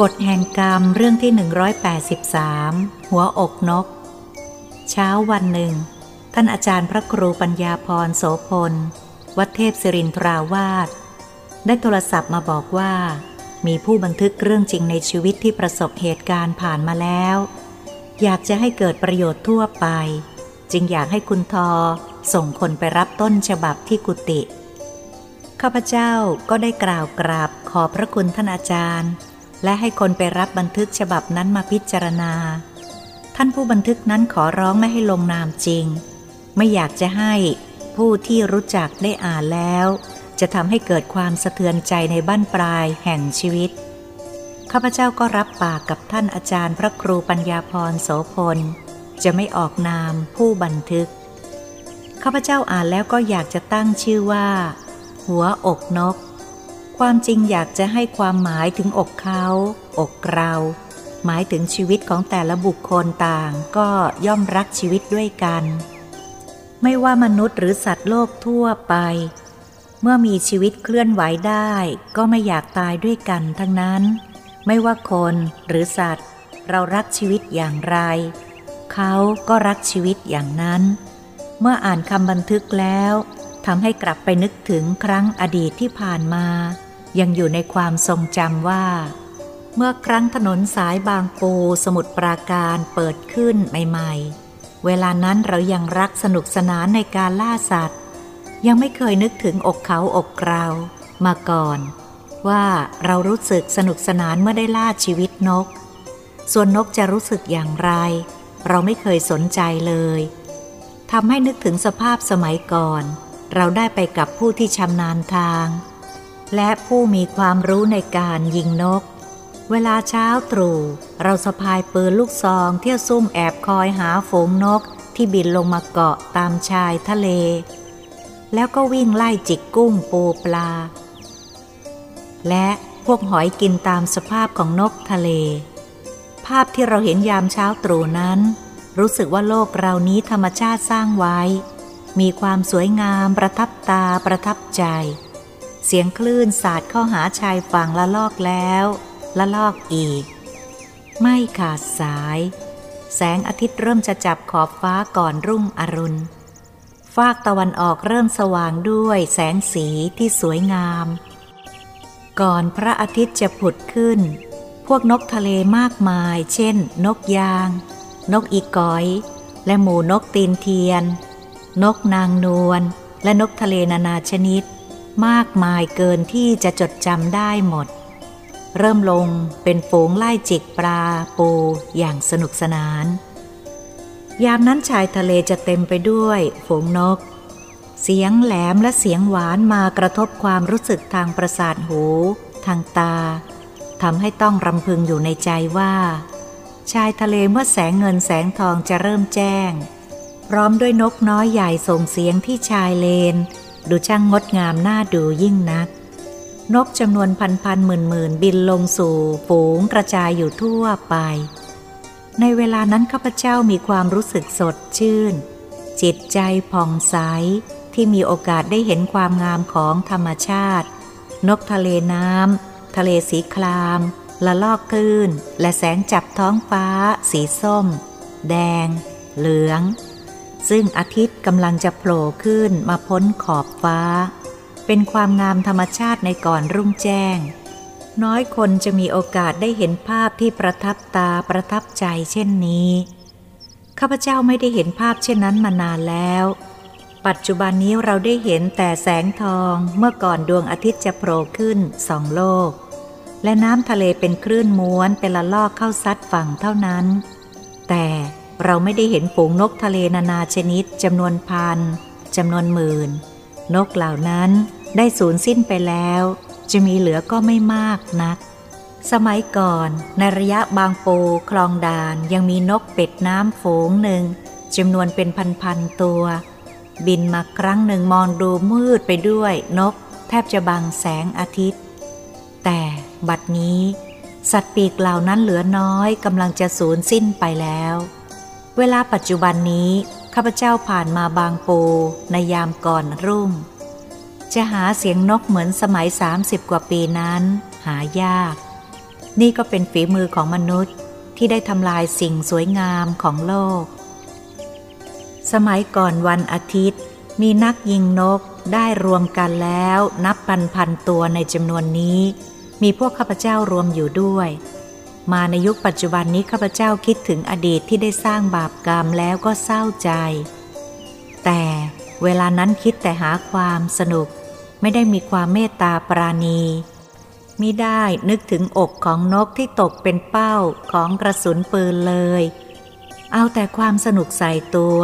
กฎแห่งกรรมเรื่องที่ 183 หัวอกนก เช้าวันหนึ่ง ท่านอาจารย์พระครูปัญญาพรโสพล วัดเทพศิรินทราวาสได้โทรศัพท์มาบอกว่า มีผู้บันทึกเรื่องจริงในชีวิตที่ประสบเหตุการณ์ผ่านมาแล้ว อยากจะให้เกิดประโยชน์ทั่วไป จึงอยากให้คุณทอส่งคนไปรับต้นฉบับที่กุฏิข้าพเจ้าก็ได้กล่าวกราบขอพระคุณท่านอาจารย์ และให้คนไปรับบันทึกฉบับนั้นมาพิจารณา ท่านผู้บันทึกนั้นขอร้องไม่ให้ลงนามจริง ไม่อยากจะให้ผู้ที่รู้จักได้อ่านแล้ว จะทำให้เกิดความสะเทือนใจในบ้านปลายแห่งชีวิต ข้าพเจ้าก็รับปากกับท่านอาจารย์พระครูปัญญาพรโสพล จะไม่ออกนามผู้บันทึก ข้าพเจ้าอ่านแล้วก็อยากจะตั้งชื่อว่า หัวอกนก ความจริงอยากจะให้ความหมายถึงอกเขา อกเรา หมายถึงชีวิตของแต่ละบุคคลต่างก็ย่อมรักชีวิตด้วยกัน ไม่ว่ามนุษย์หรือสัตว์โลกทั่วไป เมื่อมีชีวิตเคลื่อนไหวได้ ก็ไม่อยากตายด้วยกันทั้งนั้น ไม่ว่าคนหรือสัตว์ เรารักชีวิตอย่างไร เขาก็รักชีวิตอย่างนั้น เมื่ออ่านคำบันทึกแล้วทำให้กลับไปนึกถึงครั้งอดีตที่ผ่านมา ยังอยู่ในความทรงจำว่า เมื่อครั้งถนนสายบางปูสมุทรปราการเปิดขึ้นใหม่ ๆ เวลานั้นเรายังรักสนุกสนานในการล่าสัตว์ ยังไม่เคยนึกถึงอกเขาอกเรามาก่อน ว่าเรารู้สึกสนุกสนานเมื่อได้ล่าชีวิตนก ส่วนนกจะรู้สึกอย่างไร เราไม่เคยสนใจเลยทำให้นึกถึงสภาพสมัยก่อน เราได้ไปกับผู้ที่ชำนาญทาง และผู้มีความรู้ในการยิงนก เวลาเช้าตรู่เราสะพายปืนลูกซองเที่ยวซุ่มแอบคอยหาฝูงนกที่บินลงมาเกาะตามชายทะเล แล้วก็วิ่งไล่จิกกุ้งปูปลา และพวกหอยกินตามสภาพของนกทะเล ภาพที่เราเห็นยามเช้าตรู่นั้น รู้สึกว่าโลกเรานี้ธรรมชาติสร้างไว้ มีความสวยงามประทับตาประทับใจ เสียงคลื่นสาดเข้าหาชายฝั่งละลอกแล้ว ละลอกอีก ไม่ขาดสาย แสงอาทิตย์เริ่มจะจับขอบฟ้าก่อนรุ่งอรุณ ฟากตะวันออกเริ่มสว่างด้วยแสงสีที่สวยงาม ก่อนพระอาทิตย์จะผุดขึ้น พวกนกทะเลมากมาย เช่น นกยาง นกอีกอย และหมูนกตีนเทียน นกนางนวลและนกทะเลนานาชนิด มากมายเกินที่จะจดจำได้หมด เริ่มลงเป็นฝูงไล่จิกปลาปูอย่างสนุกสนาน ยามนั้นชายทะเลจะเต็มไปด้วยฝูงนก เสียงแหลมและเสียงหวานมากระทบความรู้สึกทางประสาทหู ทางตาทำให้ต้องรำพึงอยู่ในใจว่า ชายทะเลเมื่อแสงเงินแสงทองจะเริ่มแจ้ง พร้อมด้วยนกน้อยใหญ่ส่งเสียงที่ชายเลน ดูช่างงดงามน่าดูยิ่งนัก นกจำนวนพันพันหมื่นหมื่นบินลงสู่ฝูงกระจายอยู่ทั่วไป ในเวลานั้นข้าพเจ้ามีความรู้สึกสดชื่น จิตใจผ่องใสที่มีโอกาสได้เห็นความงามของธรรมชาติ นกทะเลน้ำทะเลสีครามละลอกคลื่น และแสงจับท้องฟ้า สีส้ม แดง เหลือง ซึ่งอาทิตย์กำลังจะโผล่ขึ้นมาพ้นขอบฟ้า เป็นความงามธรรมชาติในก่อนรุ่งแจ้ง น้อยคนจะมีโอกาสได้เห็นภาพที่ประทับตาประทับใจเช่นนี้ ข้าพเจ้าไม่ได้เห็นภาพเช่นนั้นมานานแล้ว ปัจจุบันนี้เราได้เห็นแต่แสงทองเมื่อก่อนดวงอาทิตย์จะโผล่ขึ้นสองโลก และน้ำทะเลเป็นคลื่นม้วนเป็นละลอกเข้าซัดฝั่งเท่านั้น แต่ เราไม่ได้เห็นฝูงนกทะเลนานาชนิดจำนวนพันจำนวนหมื่น นกเหล่านั้นได้สูญสิ้นไปแล้ว จะมีเหลือก็ไม่มากนัก สมัยก่อนในระยะบางปูคลองดานยังมีนกเป็ดน้ำฝูงหนึ่งจำนวนเป็นพันๆตัว บินมาครั้งหนึ่งมองดูมืดไปด้วยนก แทบจะบังแสงอาทิตย์ แต่บัดนี้ สัตว์ปีกเหล่านั้นเหลือน้อยกำลังจะสูญสิ้นไปแล้ว เวลาปัจจุบันนี้ข้าพเจ้าผ่านมาบางปูในยามก่อนรุ่ง จะหาเสียงนกเหมือนสมัย 30 กว่าปีนั้น หายาก นี่ก็เป็นฝีมือของมนุษย์ที่ได้ทำลายสิ่งสวยงามของโลก สมัยก่อนวันอาทิตย์ มีนักยิงนกได้รวมกันแล้วนับพันพันตัวในจำนวนนี้ มีพวกข้าพเจ้ารวมอยู่ด้วย มาในยุคปัจจุบันนี้ข้าพเจ้าคิดถึงอดีตที่ได้สร้างบาปกรรมแล้วก็เศร้าใจ แต่เวลานั้นคิดแต่หาความสนุก ไม่ได้มีความเมตตาปราณีมิได้นึกถึงอกของนกที่ตกเป็นเป้าของกระสุนปืนเลย เอาแต่ความสนุกใส่ตัว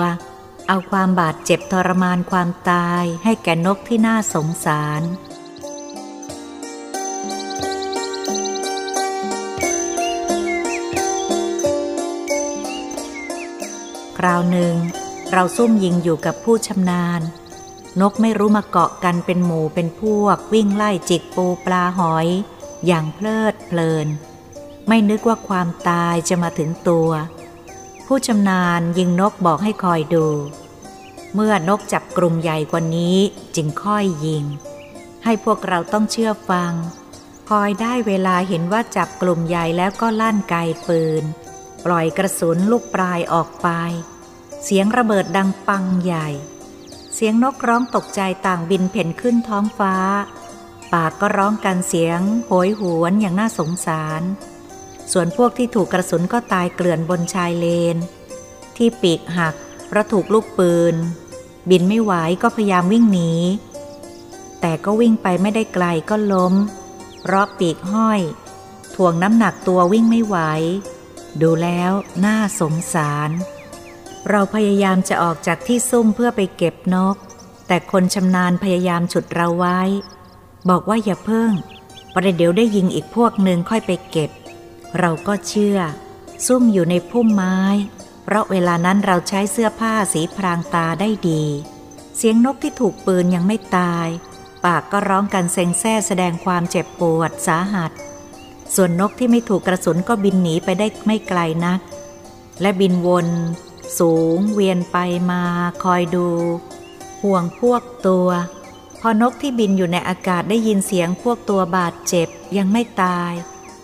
เอาความบาดเจ็บทรมานความตายให้แก่นกที่น่าสงสาร คราวหนึ่ง เราซุ่มยิงอยู่กับผู้ชำนาญ นกไม่รู้มาเกาะกันเป็นหมู่เป็นพวก วิ่งไล่จิกปูปลาหอย อย่างเพลิดเพลิน ไม่นึกว่าความตายจะมาถึงตัว ผู้ชำนาญยิงนกบอกให้คอยดู เมื่อนกจับกลุ่มใหญ่กว่านี้จึงค่อยยิง ให้พวกเราต้องเชื่อฟัง คอยได้เวลาเห็นว่าจับกลุ่มใหญ่แล้วก็ลั่นไกปืน ปล่อยกระสุนลูกปลายออกไป เสียงระเบิดดังปังใหญ่ เสียงนกร้องตกใจต่างบินเพ่นขึ้นท้องฟ้า ปากก็ร้องกันเสียงโหยหวนอย่างน่าสงสาร ส่วนพวกที่ถูกกระสุนก็ตายเกลื่อนบนชายเลน ที่ปีกหักเพราะถูกลูกปืน บินไม่ไหวก็พยายามวิ่งหนี แต่ก็วิ่งไปไม่ได้ไกลก็ล้ม เพราะปีกห้อย ถ่วงน้ำหนักตัววิ่งไม่ไหว ดูแล้วน่าสงสาร เราพยายามจะออกจากที่ซุ่มเพื่อไปเก็บนก แต่คนชำนาญพยายามฉุดเราไว้ บอกว่าอย่าเพิ่งประเดี๋ยวได้ยิงอีกพวกหนึ่งค่อยไปเก็บ เราก็เชื่อ ซุ่มอยู่ในพุ่มไม้ เพราะเวลานั้นเราใช้เสื้อผ้าสีพรางตาได้ดี เสียงนกที่ถูกปืนยังไม่ตาย ปากก็ร้องกันเซ็งแซ่แสดงความเจ็บปวดสาหัส ส่วนนกที่ไม่ถูกกระสุนก็บินหนีไปได้ไม่ไกลนัก และบินวน สูงเวียนไปมาคอยดู ห่วงพวกตัว พอนกที่บินอยู่ในอากาศได้ยินเสียงพวกตัวบาดเจ็บยังไม่ตาย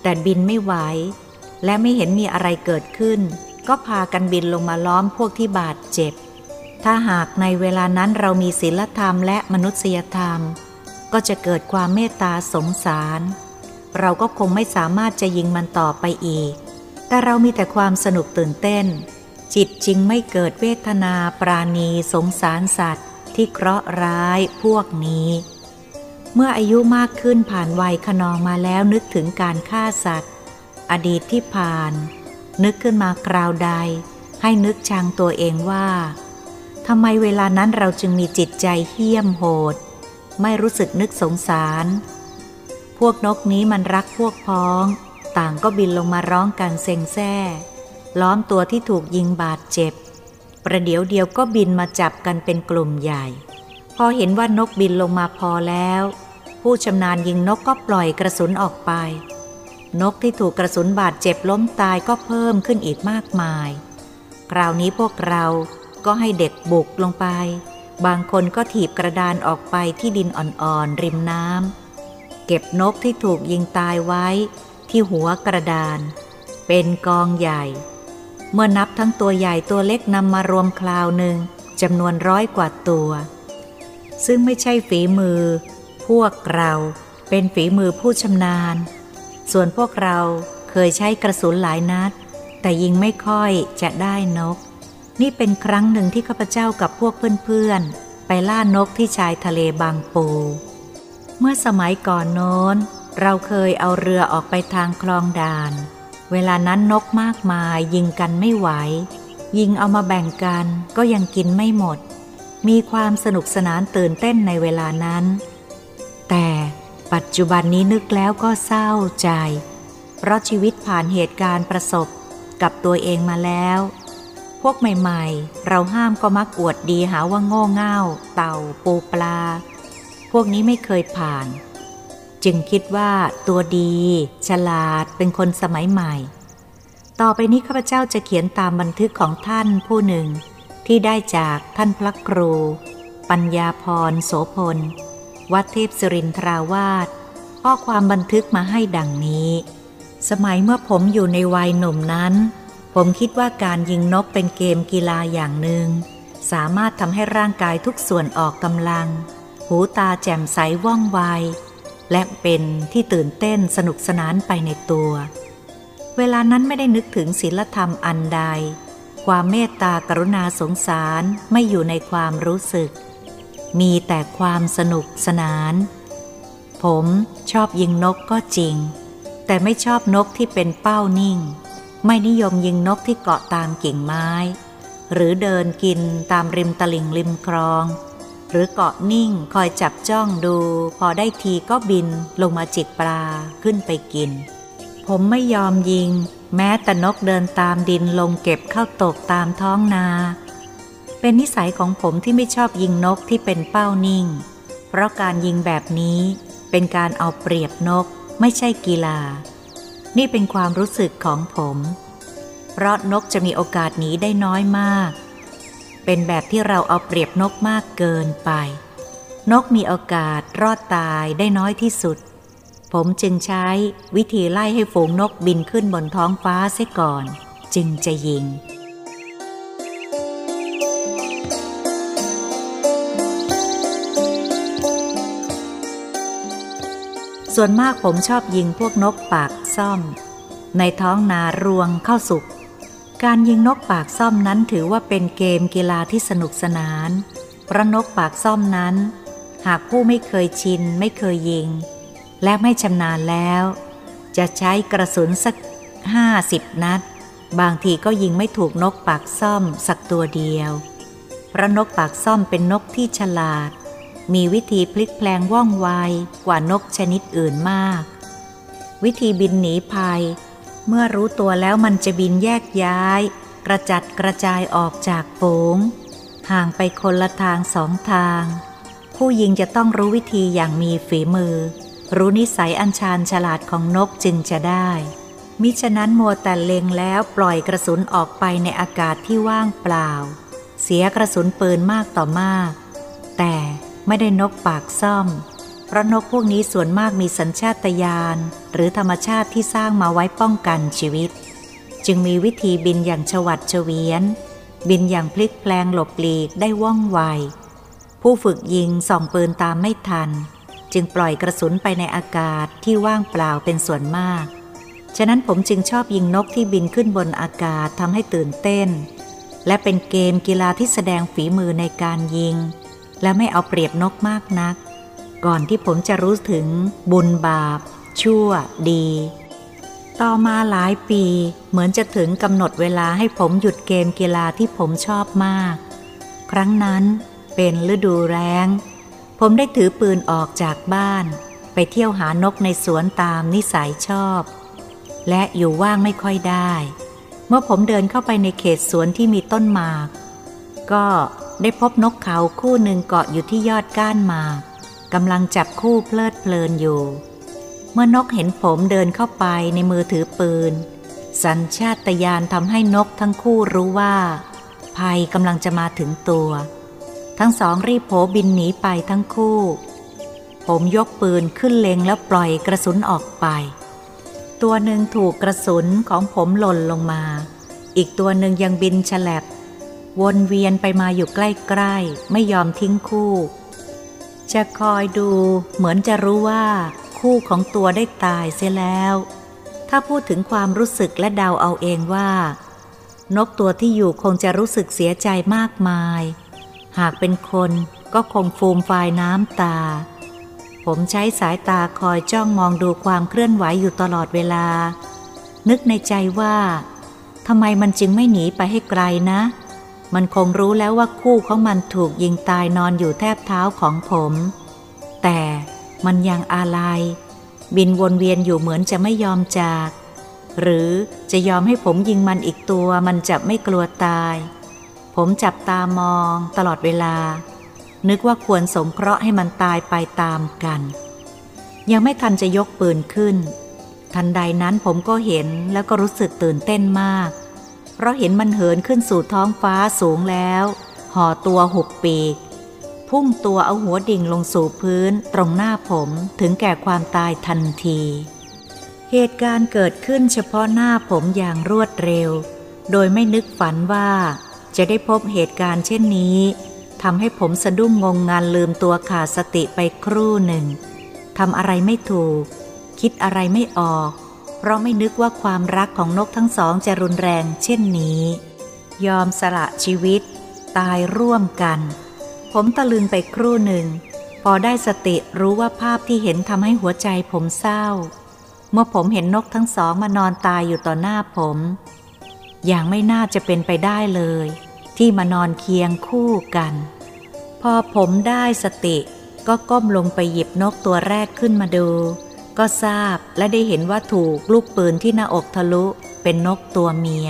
แต่บินไม่ไหว และไม่เห็นมีอะไรเกิดขึ้น ก็พากันบินลงมาล้อมพวกที่บาดเจ็บ ถ้าหากในเวลานั้นเรามีศีลธรรมและมนุษยธรรม ก็จะเกิดความเมตตาสงสาร เราก็คงไม่สามารถจะยิงมันต่อไปอีก แต่เรามีแต่ความสนุกตื่นเต้น จิตจริงไม่เกิดเวทนาปราณีสงสารสัตว์ ที่เคราะห์ร้ายพวกนี้ เมื่ออายุมากขึ้นผ่านวัยขนองมาแล้วนึกถึงการฆ่าสัตว์ อดีตที่ผ่าน นึกขึ้นมาคราวใด ให้นึกชังตัวเองว่าทำไมเวลานั้นเราจึงมีจิตใจเหี้ยมโหด ไม่รู้สึกนึกสงสาร วกนกนี้มันรักพวกพ้อง ต่างก็บินลงมาร้องกันเซ็งแซ่ล้อมตัวที่ถูกยิงบาดเจ็บ ประเดี๋ยวเดียวก็บินมาจับกันเป็นกลุ่มใหญ่ พอเห็นว่านกบินลงมาพอแล้ว ผู้ชำนาญยิงนกก็ปล่อยกระสุนออกไป นกที่ถูกกระสุนบาดเจ็บล้มตายก็เพิ่มขึ้นอีกมากมาย คราวนี้พวกเราก็ให้เด็กบุกลงไป บางคนก็ถีบกระดานออกไปที่ดินอ่อนๆริมน้ำ เก็บนกที่ถูกยิงตายไว้ที่หัวกระดาน เป็นกองใหญ่ เมื่อนับทั้งตัวใหญ่ตัวเล็กนำมารวมคราวหนึ่งจำนวนร้อยกว่าตัว ซึ่งไม่ใช่ฝีมือ พวกเราเป็นฝีมือผู้ชำนาญ ส่วนพวกเราเคยใช้กระสุนหลายนัด แต่ยิงไม่ค่อยจะได้นก นี่เป็นครั้งหนึ่งที่ข้าพเจ้ากับพวกเพื่อนๆ ไปล่านกที่ชายทะเลบางปู เมื่อสมัยก่อนโน้น เราเคยเอาเรือออกไปทางคลองด่าน เวลานั้นนกมากมายยิงกันไม่ไหว ยิงเอามาแบ่งกันก็ยังกินไม่หมด มีความสนุกสนานตื่นเต้นในเวลานั้น แต่ปัจจุบันนี้นึกแล้วก็เศร้าใจ เพราะชีวิตผ่านเหตุการณ์ประสบกับตัวเองมาแล้ว พวกใหม่ๆ เราห้ามก็มักอวดดีหาว่าโง่เง่า เต่าปูปลา พวกนี้ไม่เคยผ่าน จึงคิดว่าตัวดี ฉลาดเป็นคนสมัยใหม่ ต่อไปนี้ข้าพเจ้าจะเขียนตามบันทึกของท่านผู้หนึ่ง ที่ได้จากท่านพระครู ปัญญาพรโสพล วัดเทพสรินทราวาสข้อความบันทึกมาให้ดังนี้ สมัยเมื่อผมอยู่ในวัยหนุ่มนั้น ผมคิดว่าการยิงนกเป็นเกมกีฬาอย่างหนึ่งสามารถทำให้ร่างกายทุกส่วนออกกำลัง หูตาแจ่มใสว่องไว และเป็นที่ตื่นเต้นสนุกสนานไปในตัว เวลานั้นไม่ได้นึกถึงศีลธรรมอันใด ความเมตตากรุณาสงสารไม่อยู่ในความรู้สึก มีแต่ความสนุกสนาน ผมชอบยิงนกก็จริง แต่ไม่ชอบนกที่เป็นเป้านิ่ง ไม่นิยมยิงนกที่เกาะตามกิ่งไม้ หรือเดินกินตามริมตลิ่งริมคลอง หรือเกาะนิ่งคอยจับจ้องดู พอได้ทีก็บินลงมาจิกปลาขึ้นไปกิน ผมไม่ยอมยิง แม้แต่นกเดินตามดินลงเก็บเข้าตกตามท้องนา เป็นนิสัยของผมที่ไม่ชอบยิงนกที่เป็นเป้านิ่ง เพราะการยิงแบบนี้เป็นการเอาเปรียบนกไม่ใช่กีฬา นี่เป็นความรู้สึกของผม เพราะนกจะมีโอกาสหนีได้น้อยมาก เป็นแบบที่เราเอาเปรียบนกมากเกินไป นกมีโอกาสรอดตายได้น้อยที่สุด ผมจึงใช้วิธีไล่ให้ฝูงนกบินขึ้นบนท้องฟ้าเสียก่อน จึงจะยิงส่วนมากผมชอบยิงพวกนกปากซ่อม ในท้องนารวงเข้าสุก การยิงนกปากซ่อมนั้นถือว่าเป็นเกมกีฬาที่สนุกสนาน เพราะนกปากซ่อมนั้น หากผู้ไม่เคยชินไม่เคยยิง และไม่ชำนาญแล้ว จะใช้กระสุนสักห้าสิบนัด บางทีก็ยิงไม่ถูกนกปากซ่อมสักตัวเดียว เพราะนกปากซ่อมเป็นนกที่ฉลาด มีวิธีพลิกแปลงว่องไวกว่านกชนิดอื่นมาก วิธีบินหนีภัย เมื่อรู้ตัวแล้วมันจะบินแยกย้าย กระจัดกระจายออกจากฝูง ห่างไปคนละทางสองทาง ผู้ยิงจะต้องรู้วิธีอย่างมีฝีมือ รู้นิสัยอัญชานฉลาดของนกจึงจะได้ มิฉะนั้นมัวแต่เล็งแล้วปล่อยกระสุนออกไปในอากาศที่ว่างเปล่า เสียกระสุนปืนมากต่อมาก แต่ไม่ได้นกปากซ่อม เพราะนกพวกนี้ส่วนมากมีสัญชาตญาณหรือธรรมชาติที่สร้างมาไว้ป้องกันชีวิต จึงมีวิธีบินอย่างฉวัดเฉวียน บินอย่างพลิกแปลงหลบหลีกได้ว่องไว ผู้ฝึกยิงส่องปืนตามไม่ทัน จึงปล่อยกระสุนไปในอากาศที่ว่างเปล่าเป็นส่วนมาก ฉะนั้นผมจึงชอบยิงนกที่บินขึ้นบนอากาศทำให้ตื่นเต้น และเป็นเกมกีฬาที่แสดงฝีมือในการยิง และไม่เอาเปรียบนกมากนัก ก่อนที่ผมจะรู้ถึงบุญบาป ชั่วดี ต่อมาหลายปีเหมือนจะถึงกำหนดเวลาให้ผมหยุดเกมกีฬาที่ผมชอบมาก ครั้งนั้นเป็นฤดูแรง ผมได้ถือปืนออกจากบ้าน ไปเที่ยวหานกในสวนตามนิสัยชอบ และอยู่ว่างไม่ค่อยได้ เมื่อผมเดินเข้าไปในเขตสวนที่มีต้นหมาก ก็ได้พบนกเขาคู่หนึ่งเกาะอยู่ที่ยอดก้านหมาก กำลังจับคู่เพลิดเพลินอยู่ เมื่อนกเห็นผมเดินเข้าไปในมือถือปืน สัญชาตญาณทำให้นกทั้งคู่รู้ว่า ภัยกำลังจะมาถึงตัว ทั้งสองรีบโผบินหนีไปทั้งคู่ ผมยกปืนขึ้นเล็งแล้วปล่อยกระสุนออกไป ตัวหนึ่งถูกกระสุนของผมหล่นลงมา อีกตัวหนึ่งยังบินฉลับวนเวียนไปมาอยู่ใกล้ ๆ ไม่ยอมทิ้งคู่ จะคอยดูเหมือนจะรู้ว่า คู่ของตัวได้ตายเสียแล้ว ถ้าพูดถึงความรู้สึกและเดาเอาเองว่า นกตัวที่อยู่คงจะรู้สึกเสียใจมากมาย หากเป็นคนก็คงฟูมฟายน้ำตา ผมใช้สายตาคอยจ้องมองดูความเคลื่อนไหวอยู่ตลอดเวลา นึกในใจว่าทำไมมันจึงไม่หนีไปให้ไกลนะ มันคงรู้แล้วว่าคู่ของมันถูกยิงตายนอนอยู่แทบเท้าของผม แต่มันยังอาลัย บินวนเวียนอยู่เหมือนจะไม่ยอมจาก หรือจะยอมให้ผมยิงมันอีกตัวมันจะไม่กลัวตาย ผมจับตามองตลอดเวลา นึกว่าควรสงเคราะห์ให้มันตายไปตามกัน ยังไม่ทันจะยกปืนขึ้น ทันใดนั้นผมก็เห็นแล้วก็รู้สึกตื่นเต้นมาก เพราะเห็นมันเหินขึ้นสู่ท้องฟ้าสูงแล้ว ห่อตัวหุบปีก พุ่งตัวเอาหัวดิ่งลงสู่พื้นตรงหน้าผมถึงแก่ความตายทันที เหตุการณ์เกิดขึ้นเฉพาะหน้าผมอย่างรวดเร็ว โดยไม่นึกฝันว่าจะได้พบเหตุการณ์เช่นนี้ทำให้ผมสะดุ้งงงงานลืมตัวขาดสติไปครู่หนึ่งทำอะไรไม่ถูก คิดอะไรไม่ออก เพราะไม่นึกว่าความรักของนกทั้งสองจะรุนแรงเช่นนี้ ยอมสละชีวิต ตายร่วมกัน ผมตะลึงไปครู่หนึ่ง พอได้สติรู้ว่าภาพที่เห็นทำให้หัวใจผมเศร้า เมื่อผมเห็นนกทั้งสองมานอนตายอยู่ต่อหน้าผม อย่างไม่น่าจะเป็นไปได้เลย ที่มานอนเคียงคู่กัน พอผมได้สติก็ก้มลงไปหยิบนกตัวแรกขึ้นมาดู ก็ทราบและได้เห็นว่าถูกลูกปืนที่หน้าอกทะลุเป็นนกตัวเมีย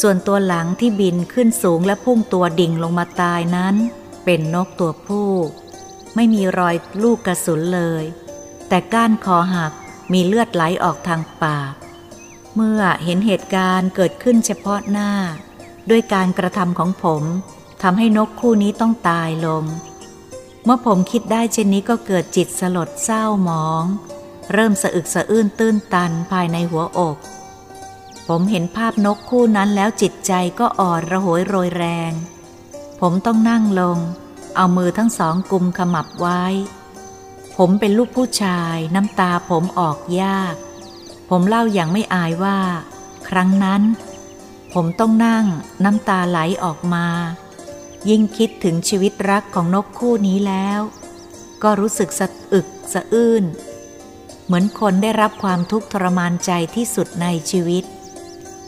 ส่วนตัวหลังที่บินขึ้นสูงและพุ่งตัวดิ่งลงมาตายนั้น เป็นนกตัวผู้ ไม่มีรอยลูกกระสุนเลย แต่ก้านคอหักมีเลือดไหลออกทางปาก เมื่อเห็นเหตุการณ์เกิดขึ้นเฉพาะหน้า ด้วยการกระทำของผมทำให้นกคู่นี้ต้องตายลง เมื่อผมคิดได้เช่นนี้ก็เกิดจิตสลดเศร้าหมอง เริ่มสะอึกสะอื้นตื้นตันภายในหัวอก ผมเห็นภาพนกคู่นั้นแล้วจิตใจก็อ่อนระหวยโรยแรง ผมต้องนั่งลง เอามือทั้งสองกุมขมับไว้ ผมเป็นลูกผู้ชายน้ำตาผมออกยาก ผมเล่าอย่างไม่อายว่า ครั้งนั้น ผมต้องนั่งน้ำตาไหลออกมา ยิ่งคิดถึงชีวิตรักของนกคู่นี้แล้ว ก็รู้สึกสะอึกสะอื้น เหมือนคนได้รับความทุกข์ทรมานใจที่สุดในชีวิต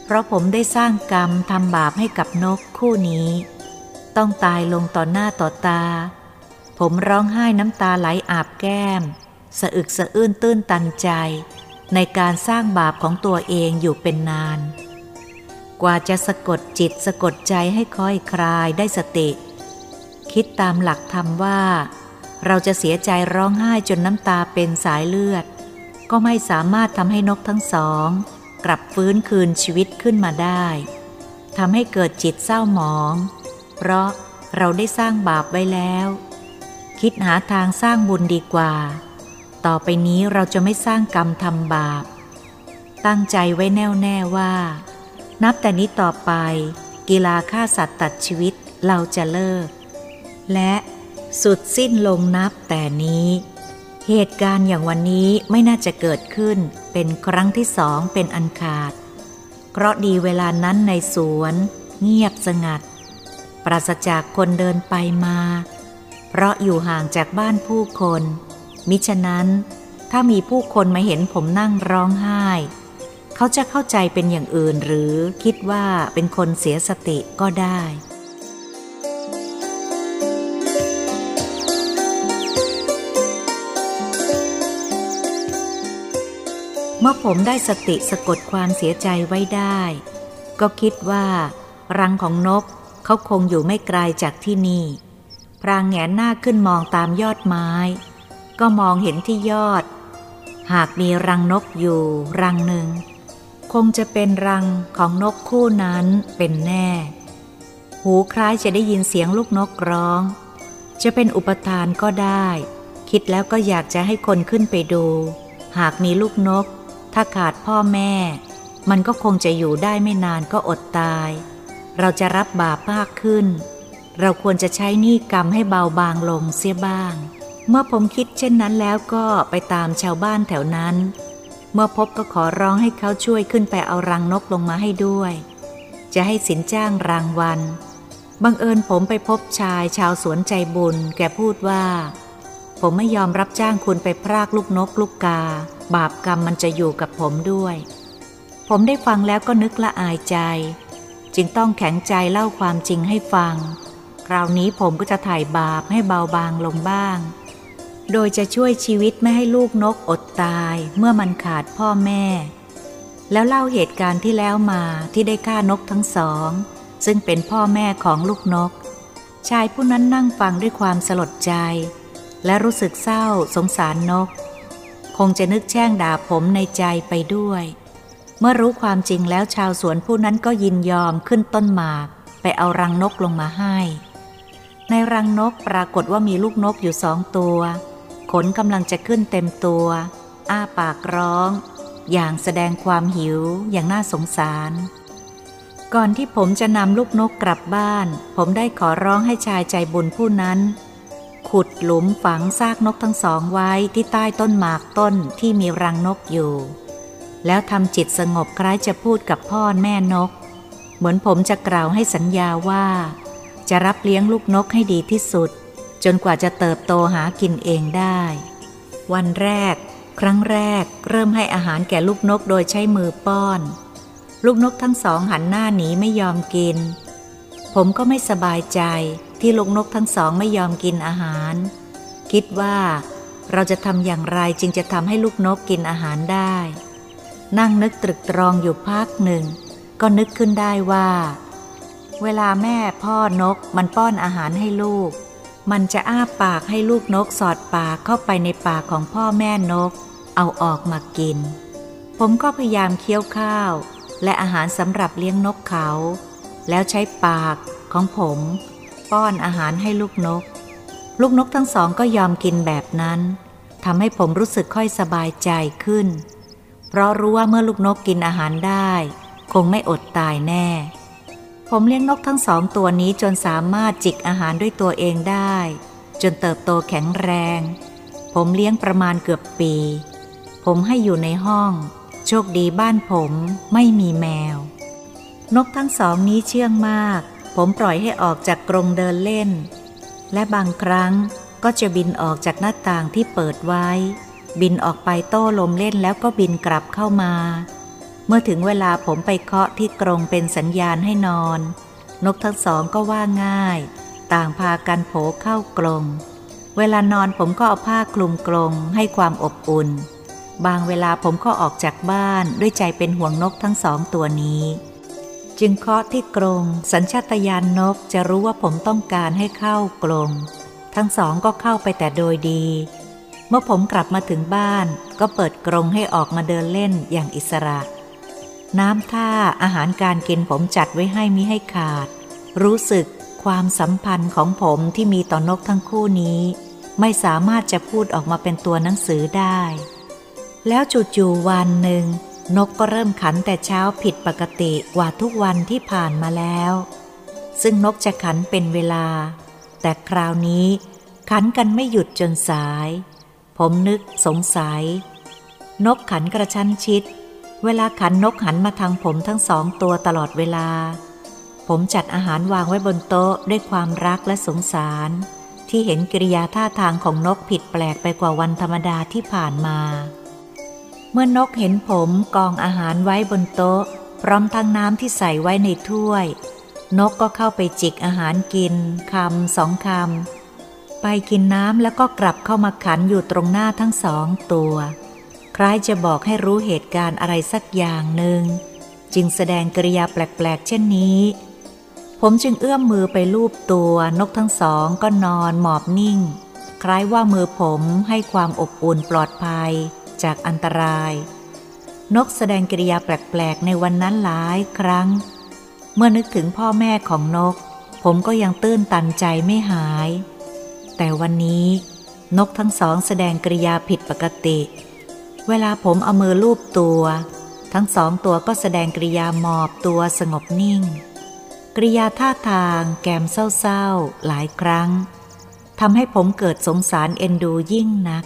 เพราะผมได้สร้างกรรมทำบาปให้กับนกคู่นี้ ต้องตายลงต่อหน้าต่อตา ผมร้องไห้น้ำตาไหลอาบแก้ม สะอึกสะอื้นตื้นตันใจ ในการสร้างบาปของตัวเองอยู่เป็นนาน กว่าจะสะกดจิตสะกดใจให้ค่อยคลายได้สติ คิดตามหลักธรรมว่า เราจะเสียใจร้องไห้จนน้ำตาเป็นสายเลือด ก็ไม่สามารถทำให้นกทั้งสอง กลับฟื้นคืนชีวิตขึ้นมาได้ทำให้เกิดจิตเศร้าหมอง เพราะเราได้สร้างบาปไว้แล้ว คิดหาทางสร้างบุญดีกว่า ต่อไปนี้เราจะไม่สร้างกรรมทำบาป ตั้งใจไว้แน่วแน่ว่า นับแต่นี้ต่อไป กีฬาฆ่าสัตว์ตัดชีวิตเราจะเลิก และสุดสิ้นลงนับแต่นี้ เหตุการณ์อย่างวันนี้ไม่น่าจะเกิดขึ้นเป็นครั้งที่สองเป็นอันขาด เพราะดีเวลานั้นในสวน เงียบสงัด ปราศจากคนเดินไปมา เพราะอยู่ห่างจากบ้านผู้คน มิฉะนั้น ถ้ามีผู้คนมาเห็นผมนั่งร้องไห้ เขาจะเข้าใจเป็นอย่างอื่นหรือคิดว่าเป็นคนเสียสติก็ได้ มื่อผมได้สติสะกดความเสียใจไว้ได้ ก็คิดว่า รังของนกเขาคงอยู่ไม่ไกลจากที่นี่ พรางแงนหน้าขึ้นมองตามยอดไม้ ก็มองเห็นที่ยอด หากมีรังนกอยู่รังหนึ่ง คงจะเป็นรังของนกคู่นั้นเป็นแน่ หูคล้ายจะได้ยินเสียงลูกนกร้อง จะเป็นอุปทานก็ได้ คิดแล้วก็อยากจะให้คนขึ้นไปดู หากมีลูกนก ถ้าขาดพ่อแม่ มันก็คงจะอยู่ได้ไม่นานก็อดตาย เราจะรับบาปมากขึ้น เราควรจะใช้นี่กรรมให้เบาบางลงเสียบ้าง เมื่อผมคิดเช่นนั้นแล้วก็ไปตามชาวบ้านแถวนั้น เมื่อพบก็ขอร้องให้เขาช่วยขึ้นไปเอารังนกลงมาให้ด้วย จะให้สินจ้างรางวัลบังเอิญผมไปพบชายชาวสวนใจบุญ แกพูดว่า ผมไม่ยอมรับจ้างคุณไปพรากลูกนกลูกกา บาปกรรมมันจะอยู่กับผมด้วย ผมได้ฟังแล้วก็นึกละอายใจ จึงต้องแข็งใจเล่าความจริงให้ฟัง คราวนี้ผมก็จะถ่ายบาปให้เบาบางลงบ้าง โดยจะช่วยชีวิตไม่ให้ลูกนกอดตายเมื่อมันขาดพ่อแม่ แล้วเล่าเหตุการณ์ที่แล้วมาที่ได้ฆ่านกทั้งสอง ซึ่งเป็นพ่อแม่ของลูกนก ชายผู้นั้นนั่งฟังด้วยความสลดใจ และรู้สึกเศร้าสงสารนก คงจะนึกแช่งด่าผมในใจไปด้วย เมื่อรู้ความจริงแล้วชาวสวนผู้นั้นก็ยินยอมขึ้นต้นหมาก ไปเอารังนกลงมาให้ ในรังนกปรากฏว่ามีลูกนกอยู่สองตัว ขนกำลังจะขึ้นเต็มตัว อ้าปากร้อง อย่างแสดงความหิวอย่างน่าสงสาร ก่อนที่ผมจะนำลูกนกกลับบ้าน ผมได้ขอร้องให้ชายใจบุญผู้นั้น ขุดหลุมฝังซากนกทั้งสองไว้ที่ใต้ต้นหมากต้นที่มีรังนกอยู่ แล้วทำจิตสงบคล้ายจะพูดกับพ่อแม่นก เหมือนผมจะกล่าวให้สัญญาว่า จะรับเลี้ยงลูกนกให้ดีที่สุด จนกว่าจะเติบโตหากินเองได้ วันแรก ครั้งแรกเริ่มให้อาหารแก่ลูกนกโดยใช้มือป้อน ลูกนกทั้งสองหันหน้าหนีไม่ยอมกิน ผมก็ไม่สบายใจ ที่ลูกนกทั้งสองไม่ยอมกินอาหาร คิดว่าเราจะทำอย่างไรจึงจะทำให้ลูกนกกินอาหารได้ นั่งนึกตรึกตรองอยู่พักหนึ่ง ก็นึกขึ้นได้ว่า เวลาแม่พ่อนกมันป้อนอาหารให้ลูก มันจะอ้าปากให้ลูกนกสอดปากเข้าไปในปากของพ่อแม่นก เอาออกมากิน ผมก็พยายามเคี้ยวข้าว และอาหารสำหรับเลี้ยงนกเขา แล้วใช้ปากของผม ป้อนอาหารให้ลูกนก ลูกนกทั้งสองก็ยอมกินแบบนั้นทำให้ผมรู้สึกค่อยสบายใจขึ้น เพราะรู้ว่าเมื่อลูกนกกินอาหารได้ คงไม่อดตายแน่ ผมเลี้ยงนกทั้งสองตัวนี้จนสามารถจิกอาหารด้วยตัวเองได้ จนเติบโตแข็งแรง ผมเลี้ยงประมาณเกือบปี ผมให้อยู่ในห้อง โชคดีบ้านผมไม่มีแมว นกทั้งสองนี้เชื่องมาก ผมปล่อยให้ออกจากกรงเดินเล่น และบางครั้งก็จะบินออกจากหน้าต่างที่เปิดไว้ บินออกไปโต้ลมเล่นแล้วก็บินกลับเข้ามา เมื่อถึงเวลาผมไปเคาะที่กรงเป็นสัญญาณให้นอน นกทั้งสองก็ว่าง่าย ต่างพากันโผเข้ากรงเวลานอนผมก็เอาผ้าคลุมกรงให้ความอบอุ่น บางเวลาผมก็ออกจากบ้านด้วยใจเป็นห่วงนกทั้งสองตัวนี้ จึงเคาะที่กรงสัญชาตญาณนกจะรู้ว่าผมต้องการให้เข้ากรงทั้งสองก็เข้าไปแต่โดยดี เมื่อผมกลับมาถึงบ้าน ก็เปิดกรงให้ออกมาเดินเล่นอย่างอิสระ น้ำท่าอาหารการกินผมจัดไว้ให้มิให้ขาด รู้สึกความสัมพันธ์ของผมที่มีต่อนกทั้งคู่นี้ ไม่สามารถจะพูดออกมาเป็นตัวหนังสือได้ แล้วจู่ๆวันหนึ่ง นกก็เริ่มขันแต่เช้าผิดปกติกว่าทุกวันที่ผ่านมาแล้ว ซึ่งนกจะขันเป็นเวลา แต่คราวนี้ขันกันไม่หยุดจนสาย ผมนึกสงสัย นกขันกระชั้นชิด เวลาขันนกหันมาทางผมทั้งสองตัวตลอดเวลา ผมจัดอาหารวางไว้บนโต๊ะด้วยความรักและสงสาร ที่เห็นกิริยาท่าทางของนกผิดแปลกไปกว่าวันธรรมดาที่ผ่านมา เมื่อนกเห็นผมกองอาหารไว้บนโต๊ะ พร้อมทั้งน้ำที่ใส่ไว้ในถ้วย นกก็เข้าไปจิกอาหารกินคำสองคำไปกินน้ำแล้วก็กลับเข้ามาขันอยู่ตรงหน้าทั้งสองตัว คล้ายจะบอกให้รู้เหตุการณ์อะไรสักอย่างหนึ่ง จึงแสดงกริยาแปลกๆ เช่นนี้ ผมจึงเอื้อมมือไปลูบตัวนกทั้งสองก็นอนหมอบนิ่ง คล้ายว่ามือผมให้ความอบอุ่นปลอดภัย จากอันตราย นกแสดงกิริยาแปลกๆ ในวันนั้นหลายครั้ง เมื่อนึกถึงพ่อแม่ของนก ผมก็ยังตื้นตันใจไม่หาย แต่วันนี้นกทั้งสองแสดงกิริยาผิดปกติ เวลาผมเอามือลูบตัว ทั้งสองตัวก็แสดงกิริยาหมอบตัวสงบนิ่งกริยาท่าทางแกมเศร้าๆ หลายครั้งทำให้ผมเกิดสงสารเอ็นดูยิ่งนัก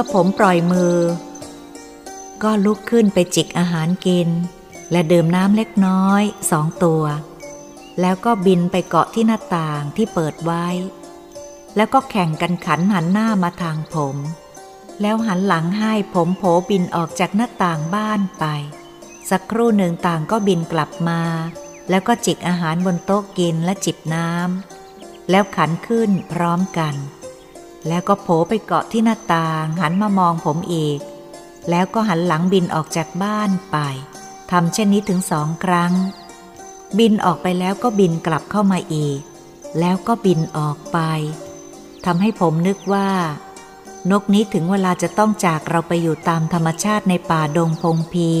มื่อผมปล่อยมือ ก็ลุกขึ้นไปจิกอาหารกิน และดื่มน้ำเล็กน้อยสองตัว แล้วก็บินไปเกาะที่หน้าต่างที่เปิดไว้ แล้วก็แข่งกันขันหันหน้ามาทางผม แล้วหันหลังให้ผมโผบินออกจากหน้าต่างบ้านไป สักครู่หนึ่งต่างก็บินกลับมา แล้วก็จิกอาหารบนโต๊ะกินและจิบน้ำแล้วขันขึ้นพร้อมกัน แล้วก็โผไปเกาะที่หน้าต่าง หันมามองผมอีก แล้วก็หันหลังบินออกจากบ้านไปทำเช่นนี้ถึงสองครั้ง บินออกไปแล้วก็บินกลับเข้ามาอีก แล้วก็บินออกไปทำให้ผมนึกว่า นกนี้ถึงเวลาจะต้องจากเราไปอยู่ตามธรรมชาติในป่าดงพงพี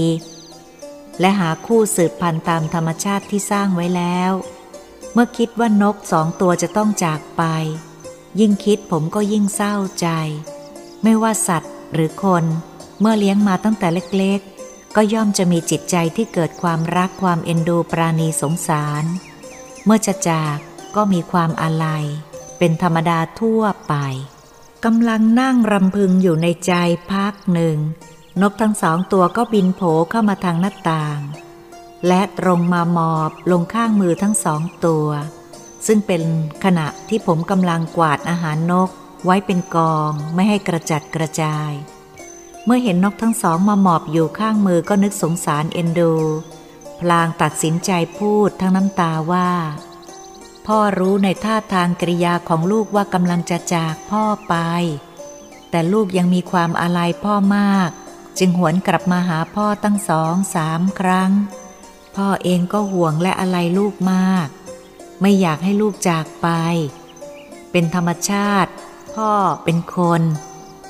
และหาคู่สืบพันธุ์ตามธรรมชาติที่สร้างไว้แล้ว เมื่อคิดว่านกสองตัวจะต้องจากไป ยิ่งคิดผมก็ยิ่งเศร้าใจ ไม่ว่าสัตว์หรือคนเมื่อเลี้ยงมาตั้งแต่เล็กๆ ก็ย่อมจะมีจิตใจที่เกิดความรักความเอ็นดูปราณีสงสาร เมื่อจะจากก็มีความอาลัย เป็นธรรมดาทั่วไปกำลังนั่งรำพึงอยู่ในใจพักหนึ่ง นกทั้งสองตัวก็บินโผเข้ามาทางหน้าต่าง และตรงมาหมอบลงข้างมือทั้งสองตัว ซึ่งเป็นขณะที่ผมกำลังกวาดอาหารนกไว้เป็นกองไม่ให้กระจัดกระจาย เมื่อเห็นนกทั้งสองมาหมอบอยู่ข้างมือก็นึกสงสารเอ็นดู พลางตัดสินใจพูดทั้งน้ำตาว่า พ่อรู้ในท่าทางกริยาของลูกว่ากำลังจะจากพ่อไป แต่ลูกยังมีความอาลัยพ่อมาก จึงหวนกลับมาหาพ่อตั้งสองสามครั้ง พ่อเองก็ห่วงและอาลัยลูกมาก ไม่อยากให้ลูกจากไป เป็นธรรมชาติ พ่อเป็นคน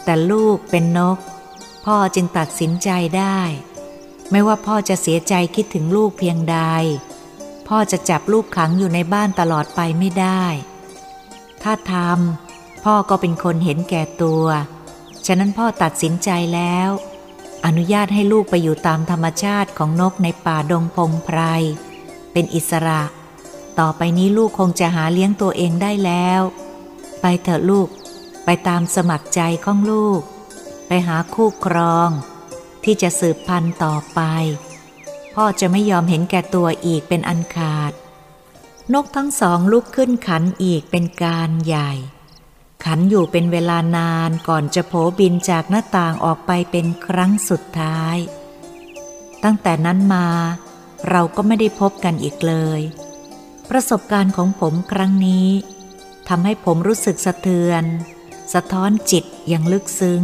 แต่ลูกเป็นนก พ่อจึงตัดสินใจได้ ไม่ว่าพ่อจะเสียใจคิดถึงลูกเพียงใด พ่อจะจับลูกขังอยู่ในบ้านตลอดไปไม่ได้ ถ้าทำพ่อก็เป็นคนเห็นแก่ตัว ฉะนั้นพ่อตัดสินใจแล้ว อนุญาตให้ลูกไปอยู่ตามธรรมชาติของนกในป่าดงพงไพรเป็นอิสระ ต่อไปนี้ลูกคงจะหาเลี้ยงตัวเองได้แล้ว ไปเถอะลูก ไปตามสมัครใจของลูก ไปหาคู่ครอง ที่จะสืบพันธุ์ต่อไป พ่อจะไม่ยอมเห็นแก่ตัวอีกเป็นอันขาด นกทั้งสองลุกขึ้นขันอีกเป็นการใหญ่ ขันอยู่เป็นเวลานานก่อนจะโผบินจากหน้าต่างออกไปเป็นครั้งสุดท้าย ตั้งแต่นั้นมาเราก็ไม่ได้พบกันอีกเลย ประสบการณ์ของผมครั้งนี้ทำให้ผมรู้สึกสะเทือน สะท้อนจิตอย่างลึกซึ้ง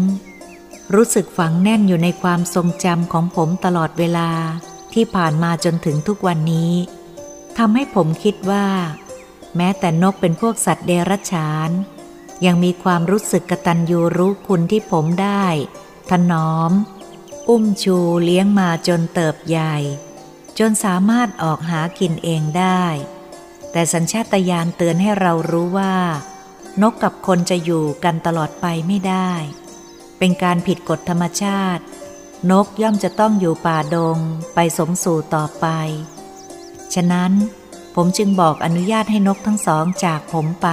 รู้สึกฝังแน่นอยู่ในความทรงจำของผมตลอดเวลาที่ผ่านมาจนถึงทุกวันนี้ทำให้ผมคิดว่า แม้แต่นกเป็นพวกสัตว์เดรัจฉาน ยังมีความรู้สึกกตัญญูรู้คุณที่ผมได้ ถนอม อุ้มชูเลี้ยงมาจนเติบใหญ่ จนสามารถออกหากินเองได้ แต่สัญชาตญาณเตือนให้เรารู้ว่า นกกับคนจะอยู่กันตลอดไปไม่ได้ เป็นการผิดกฎธรรมชาติ นกย่อมจะต้องอยู่ป่าดงไปสมสู่ต่อไป ฉะนั้นผมจึงบอกอนุญาตให้นกทั้งสองจากผมไป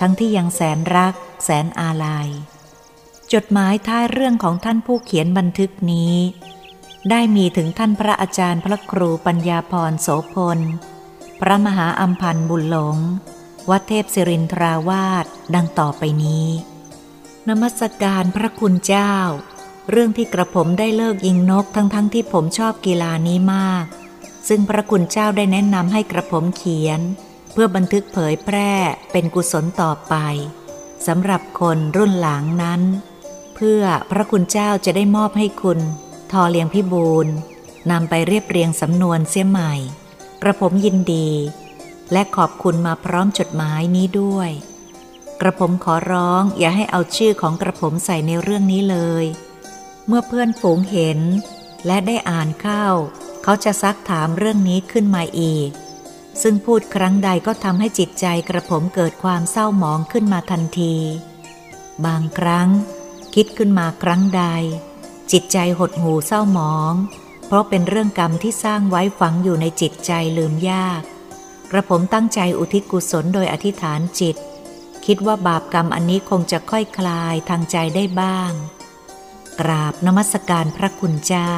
ทั้งที่ยังแสนรัก แสนอาลัย จดหมายท้ายเรื่องของท่านผู้เขียนบันทึกนี้ ได้มีถึงท่านพระอาจารย์พระครูปัญญาพรโสพล พระมหาอัมพันธ์บุญหลง วัดเทพศิรินทราวาสดังต่อไปนี้ นมัสการพระคุณเจ้า เรื่องที่กระผมได้เลิกยิงนกทั้งๆทที่ผมชอบกีฬานี้มาก ซึ่งพระคุณเจ้าได้แนะนำให้กระผมเขียน เพื่อบันทึกเผยแพร่เป็นกุศลต่อไปสำหรับคนรุ่นหลังนั้น เพื่อพระคุณเจ้าจะได้มอบให้คุณ ทอเลียงพิบูลนำไปเรียบเรียงสำนวนเสียใหม่ กระผมยินดี และขอบคุณมาพร้อมจดหมายนี้ด้วย กระผมขอร้องอย่าให้เอาชื่อของกระผมใส่ในเรื่องนี้เลย เมื่อเพื่อนฝูงเห็น และได้อ่านเข้า เขาจะซักถามเรื่องนี้ขึ้นมาอีก ซึ่งพูดครั้งใดก็ทำให้จิตใจกระผมเกิดความเศร้าหมองขึ้นมาทันที บางครั้ง คิดขึ้นมาครั้งใด จิตใจหดหูเศร้าหมอง ราะเป็นเรื่องกรรมที่สร้างไว้ฝังอยู่ในจิตใจลืมยาก กระผมตั้งใจอุทิศกุศลโดยอธิษฐานจิต คิดว่าบาปกรรมอันนี้คงจะค่อยคลายทางใจได้บ้าง กราบนมัสการพระคุณเจ้า